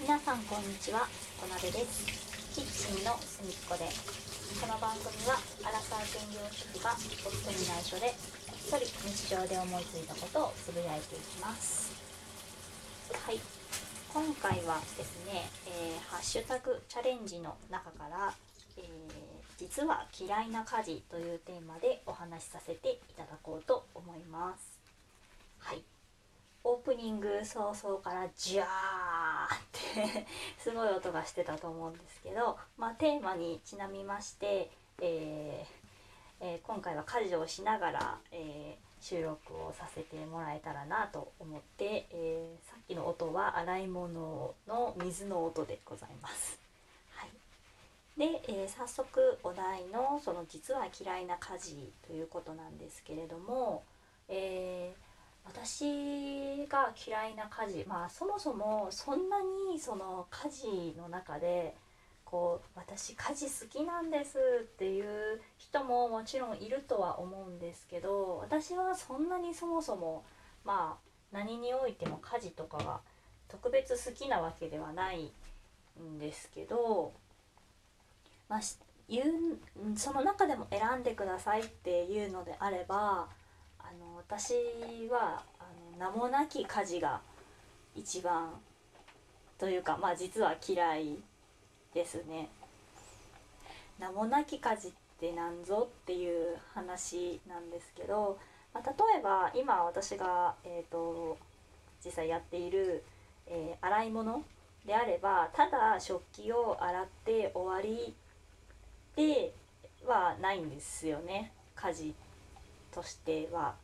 皆さんこんにちは。小鍋です。キッチンの隅っこで。この番組はアラサー専業主婦が夫に内緒でこっそり日常で思いついたことをつぶやいていきます。はい。今回はですね、えーハッシュタグチャレンジの中から、えー実は嫌いな家事というテーマでお話しさせていただこうと思います。はい。オープニング早々からジャーって すごい音がしてたと思うんですけど、まあ、テーマにちなみまして、えーえー今回は家事をしながら、えー収録をさせてもらえたらなと思って、えーさっきの音は洗い物の水の音でございます。で、えー早速お題のその実は嫌いな家事ということなんですけれども、えー私が嫌いな家事まあそもそもそんなにその家事の中でこう私家事好きなんですっていう人ももちろんいるとは思うんですけど私はそんなにそもそもまあ何においても家事とかが特別好きなわけではないんですけどまあし言うその中でも選んでくださいっていうのであればあの私はあの名もなき家事が一番というかまあ実は嫌いですね。名もなき家事って何ぞっていう話なんですけど、まあ、例えば今私が、えー、と実際やっている、えー洗い物であればただ食器を洗って終わりではないんですよね家事としては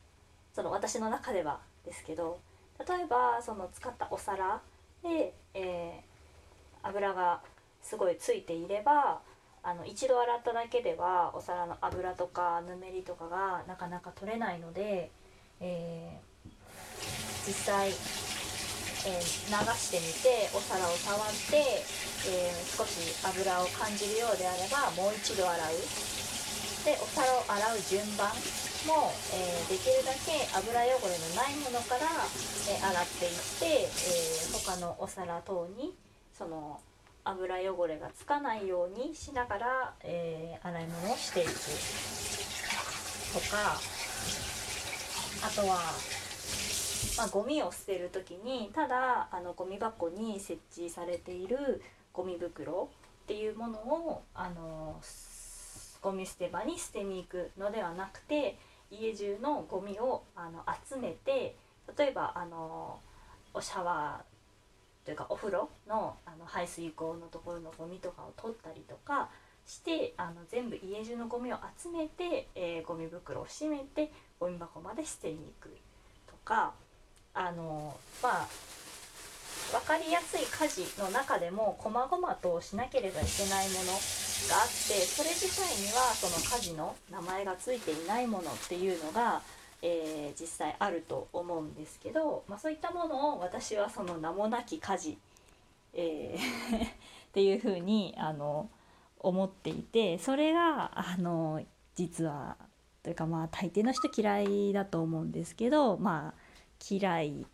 その私の中ではですけど例えばその使ったお皿で、えー油がすごいついていればあの一度洗っただけではお皿の油とかぬめりとかがなかなか取れないので、えー実際、えー流してみてお皿を触って、えー少し油を感じるようであればもう一度洗う。でお皿を洗う順番も、えーできるだけ油汚れのないものから、え洗っていって、えー他のお皿等にその油汚れがつかないようにしながら、えー洗い物をしていくとかあとは、まあ、ゴミを捨てる時にただあのゴミ箱に設置されているゴミ袋っていうものをあのゴミ捨て場に捨てに行くのではなくて家中のゴミをあの集めて例えばあのおシャワーというかお風呂のあの排水口のところのゴミとかを取ったりとかしてあの全部家中のゴミを集めて、えーゴミ袋を閉めてゴミ箱まで捨てに行くとかあのまあ分かりやすい家事の中でも細々としなければいけないものがあってそれ自体にはその家事の名前がついていないものっていうのが、えー実際あると思うんですけど、まあ、そういったものを私はその名もなき家事、えー っていうふうにあの思っていてそれがあの実はというかまあ大抵の人嫌いだと思うんですけどまあ嫌い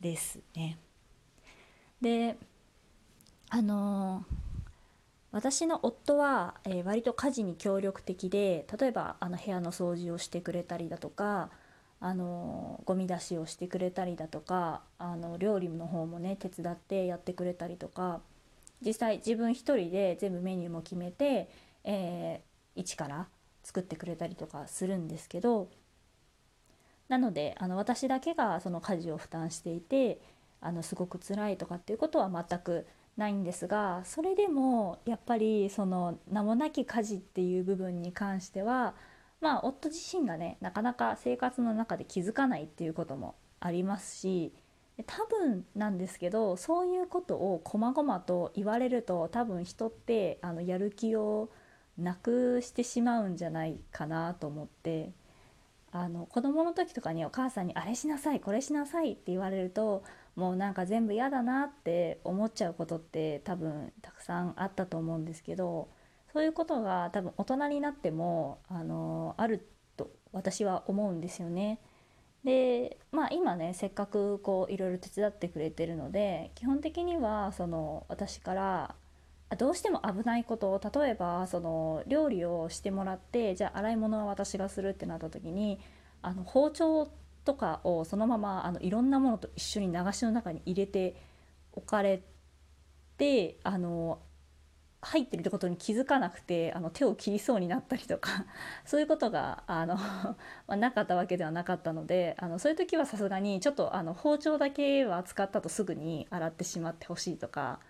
ですね。であの私の夫は、えー割と家事に協力的で例えばあの部屋の掃除をしてくれたりだとかあのゴミ出しをしてくれたりだとかあの料理の方もね手伝ってやってくれたりとか実際自分一人で全部メニューも決めて、えー一から作ってくれたりとかするんですけどなのであの私だけがその家事を負担していてあのすごく辛いとかっていうことは全くないんですがそれでもやっぱりその名もなき家事っていう部分に関してはまあ夫自身がねなかなか生活の中で気づかないっていうこともありますし多分なんですけどそういうことを細々と言われると多分人ってあのやる気をなくしてしまうんじゃないかなと思ってあの子供の時とかにお母さんに「あれしなさいこれしなさい」って言われるともうなんか全部嫌だなって思っちゃうことって多分たくさんあったと思うんですけどそういうことが多分大人になってもあのあると私は思うんですよね。でまあ今ねせっかくこういろいろ手伝ってくれてるので基本的にはその私からどうしても危ないことを例えばその料理をしてもらってじゃあ洗い物は私がするってなった時にあの包丁とかをそのままあのいろんなものと一緒に流しの中に入れて置かれてあの入ってるってことに気づかなくてあの手を切りそうになったりとか そういうことがあの、まあ、なかったわけではなかったのであのそういう時はさすがにちょっとあの包丁だけは使ったとすぐに洗ってしまってほしいとか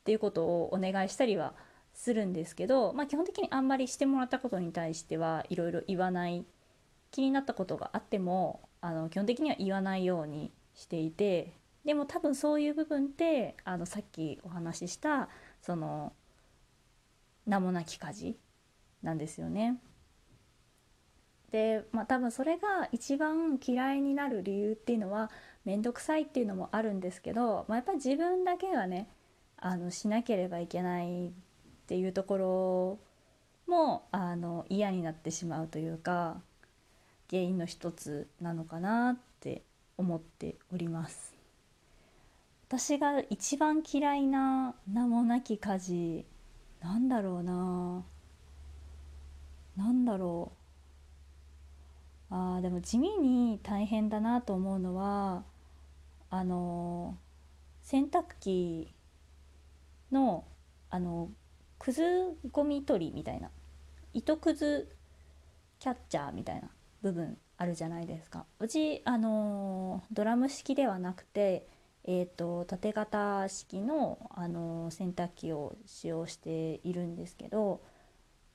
っていうことをお願いしたりはするんですけど、まあ、基本的にあんまりしてもらったことに対してはいろいろ言わない気になったことがあってもあの基本的には言わないようにしていてでも多分そういう部分ってあのさっきお話ししたその名もなき家事なんですよね。でまあ多分それが一番嫌いになる理由っていうのは面倒くさいっていうのもあるんですけど、まあ、やっぱり自分だけがねあのしなければいけないっていうところもあの嫌になってしまうというか原因の一つなのかなって思っております。私が一番嫌いな名もなき家事なんだろうな。なんだろう。あーでも地味に大変だなと思うのはあの洗濯機のあのくずゴミ取りみたいな。糸くずキャッチャーみたいな。部分あるじゃないですか。うちあのドラム式ではなくてえーと、縦型式の、あの洗濯機を使用しているんですけど、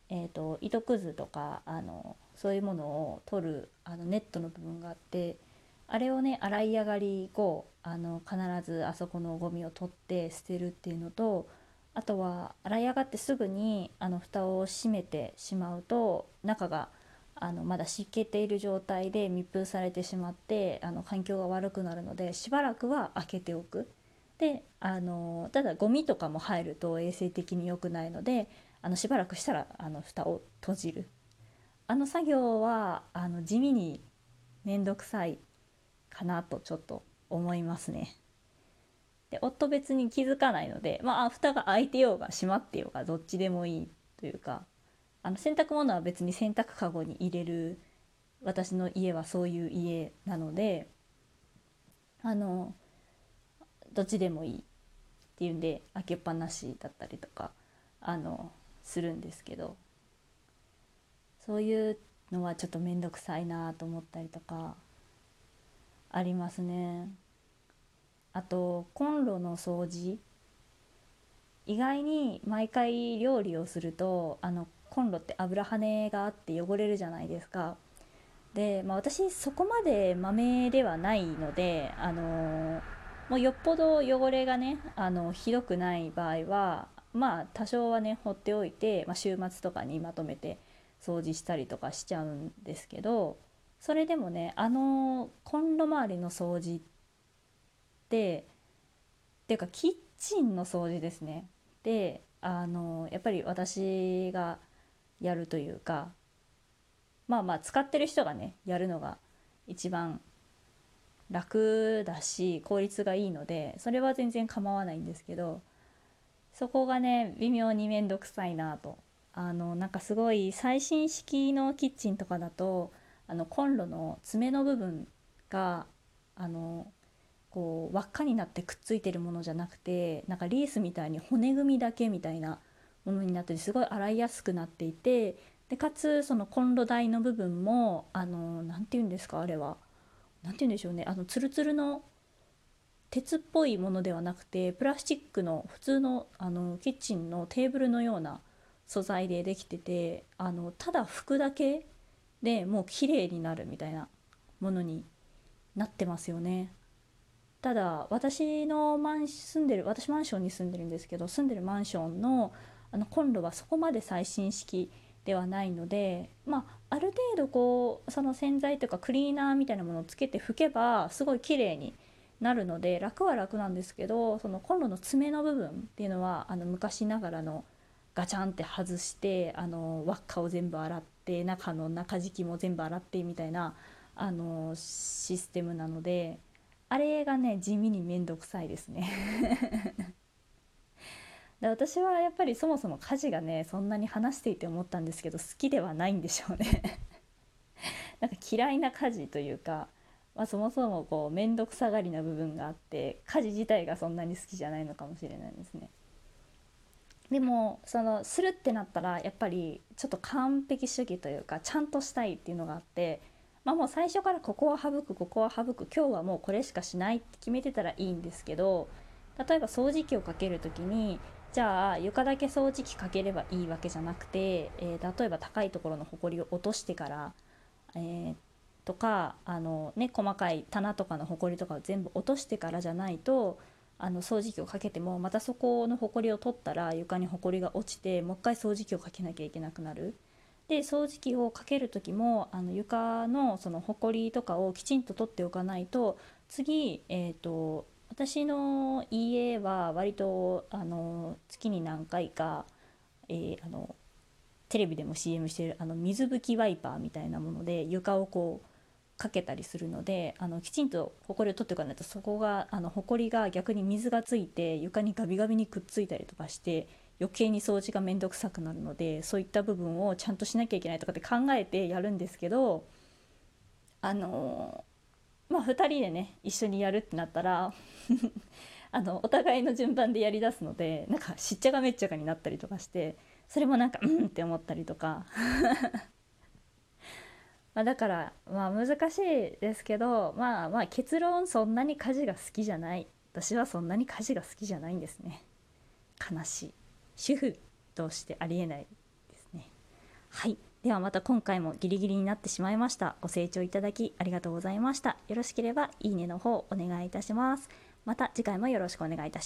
えーと、糸くずとかあのそういうものを取るあのネットの部分があってあれをね洗い上がり後あの必ずあそこのゴミを取って捨てるっていうのとあとは洗い上がってすぐにあの蓋を閉めてしまうと中があのまだ湿気ている状態で密封されてしまってあの環境が悪くなるのでしばらくは開けておく。であのただゴミとかも入ると衛生的に良くないのであのしばらくしたらあの蓋を閉じるあの作業はあの地味に面倒くさいかなとちょっと思いますね。で夫別に気づかないのでまあ蓋が開いてようが閉まってようがどっちでもいいというかあの洗濯物は別に洗濯かごに入れる私の家はそういう家なのであのどっちでもいいっていうんで開けっぱなしだったりとかあのするんですけどそういうのはちょっと面倒くさいなと思ったりとかありますね。あとコンロの掃除意外に毎回料理をするとあのコンロって油跳ねがあって汚れるじゃないですか。で、まあ、私そこまでまめではないので、あの、もうよっぽど汚れがね、あのひどくない場合はまあ多少はね放っておいて、まあ、週末とかにまとめて掃除したりとかしちゃうんですけどそれでもねあのコンロ周りの掃除ってっていうかキッチンの掃除ですねであのやっぱり私がやるというかまあまあ使ってる人がねやるのが一番楽だし効率がいいのでそれは全然構わないんですけどそこがね微妙に面倒くさいなと。あのなんかすごい最新式のキッチンとかだとあのコンロの爪の部分があのこう輪っかになってくっついてるものじゃなくてなんかリースみたいに骨組みだけみたいなものになってすごい洗いやすくなっていてでかつそのコンロ台の部分もあの何て言うんですかあれは何て言うんでしょうねあのツルツルの鉄っぽいものではなくてプラスチックの普通のあのキッチンのテーブルのような素材でできててあのただ拭くだけでもう綺麗になるみたいなものになってますよね。ただ私のマン住んでる私マンションに住んでるんですけど住んでるマンションのあのコンロはそこまで最新式ではないので、まあ、ある程度こうその洗剤というかクリーナーみたいなものをつけて拭けばすごい綺麗になるので楽は楽なんですけどそのコンロの爪の部分っていうのはあの昔ながらのガチャンって外してあの輪っかを全部洗って中の中敷きも全部洗ってみたいなあのシステムなのであれがね地味に面倒くさいですね。で私はやっぱりそもそも家事がねそんなに話していて思ったんですけど好きではないんでしょうね なんか嫌いな家事というか、まあ、そもそもこう面倒くさがりな部分があって家事自体がそんなに好きじゃないのかもしれないですね。でもそのするってなったらやっぱりちょっと完璧主義というかちゃんとしたいっていうのがあってまあもう最初からここは省くここは省く今日はもうこれしかしないって決めてたらいいんですけど例えば掃除機をかける時にじゃあ床だけ掃除機かければいいわけじゃなくて、えー、例えば高いところのほこりを落としてから、えー、とかあの、ね、細かい棚とかのほこりとかを全部落としてからじゃないとあの掃除機をかけてもまたそこのほこりを取ったら床にほこりが落ちてもう一回掃除機をかけなきゃいけなくなる。で掃除機をかける時もあの床のそのほこりとかをきちんと取っておかないと次、えーと、私の家は割とあの月に何回か、えー、あのテレビでも CM してるあの水拭きワイパーみたいなもので床をこうかけたりするのであのきちんとほこりを取っておかないとそこがあのほこりが逆に水がついて床にガビガビにくっついたりとかして余計に掃除が面倒くさくなるのでそういった部分をちゃんとしなきゃいけないとかって考えてやるんですけどあのまあ2人でね一緒にやるってなったら あのお互いの順番でやりだすのでなんかしっちゃがめっちゃがになったりとかしてそれもなんかうんって思ったりとか。まあ、だからまあ難しいですけどまあまあ結論そんなに家事が好きじゃない。私はそんなに家事が好きじゃないんですね。悲しい。主婦としてありえないですね。はい。ではまた今回もギリギリになってしまいました。ご清聴いただきありがとうございました。よろしければいいねの方お願いいたします。また次回もよろしくお願いいたします。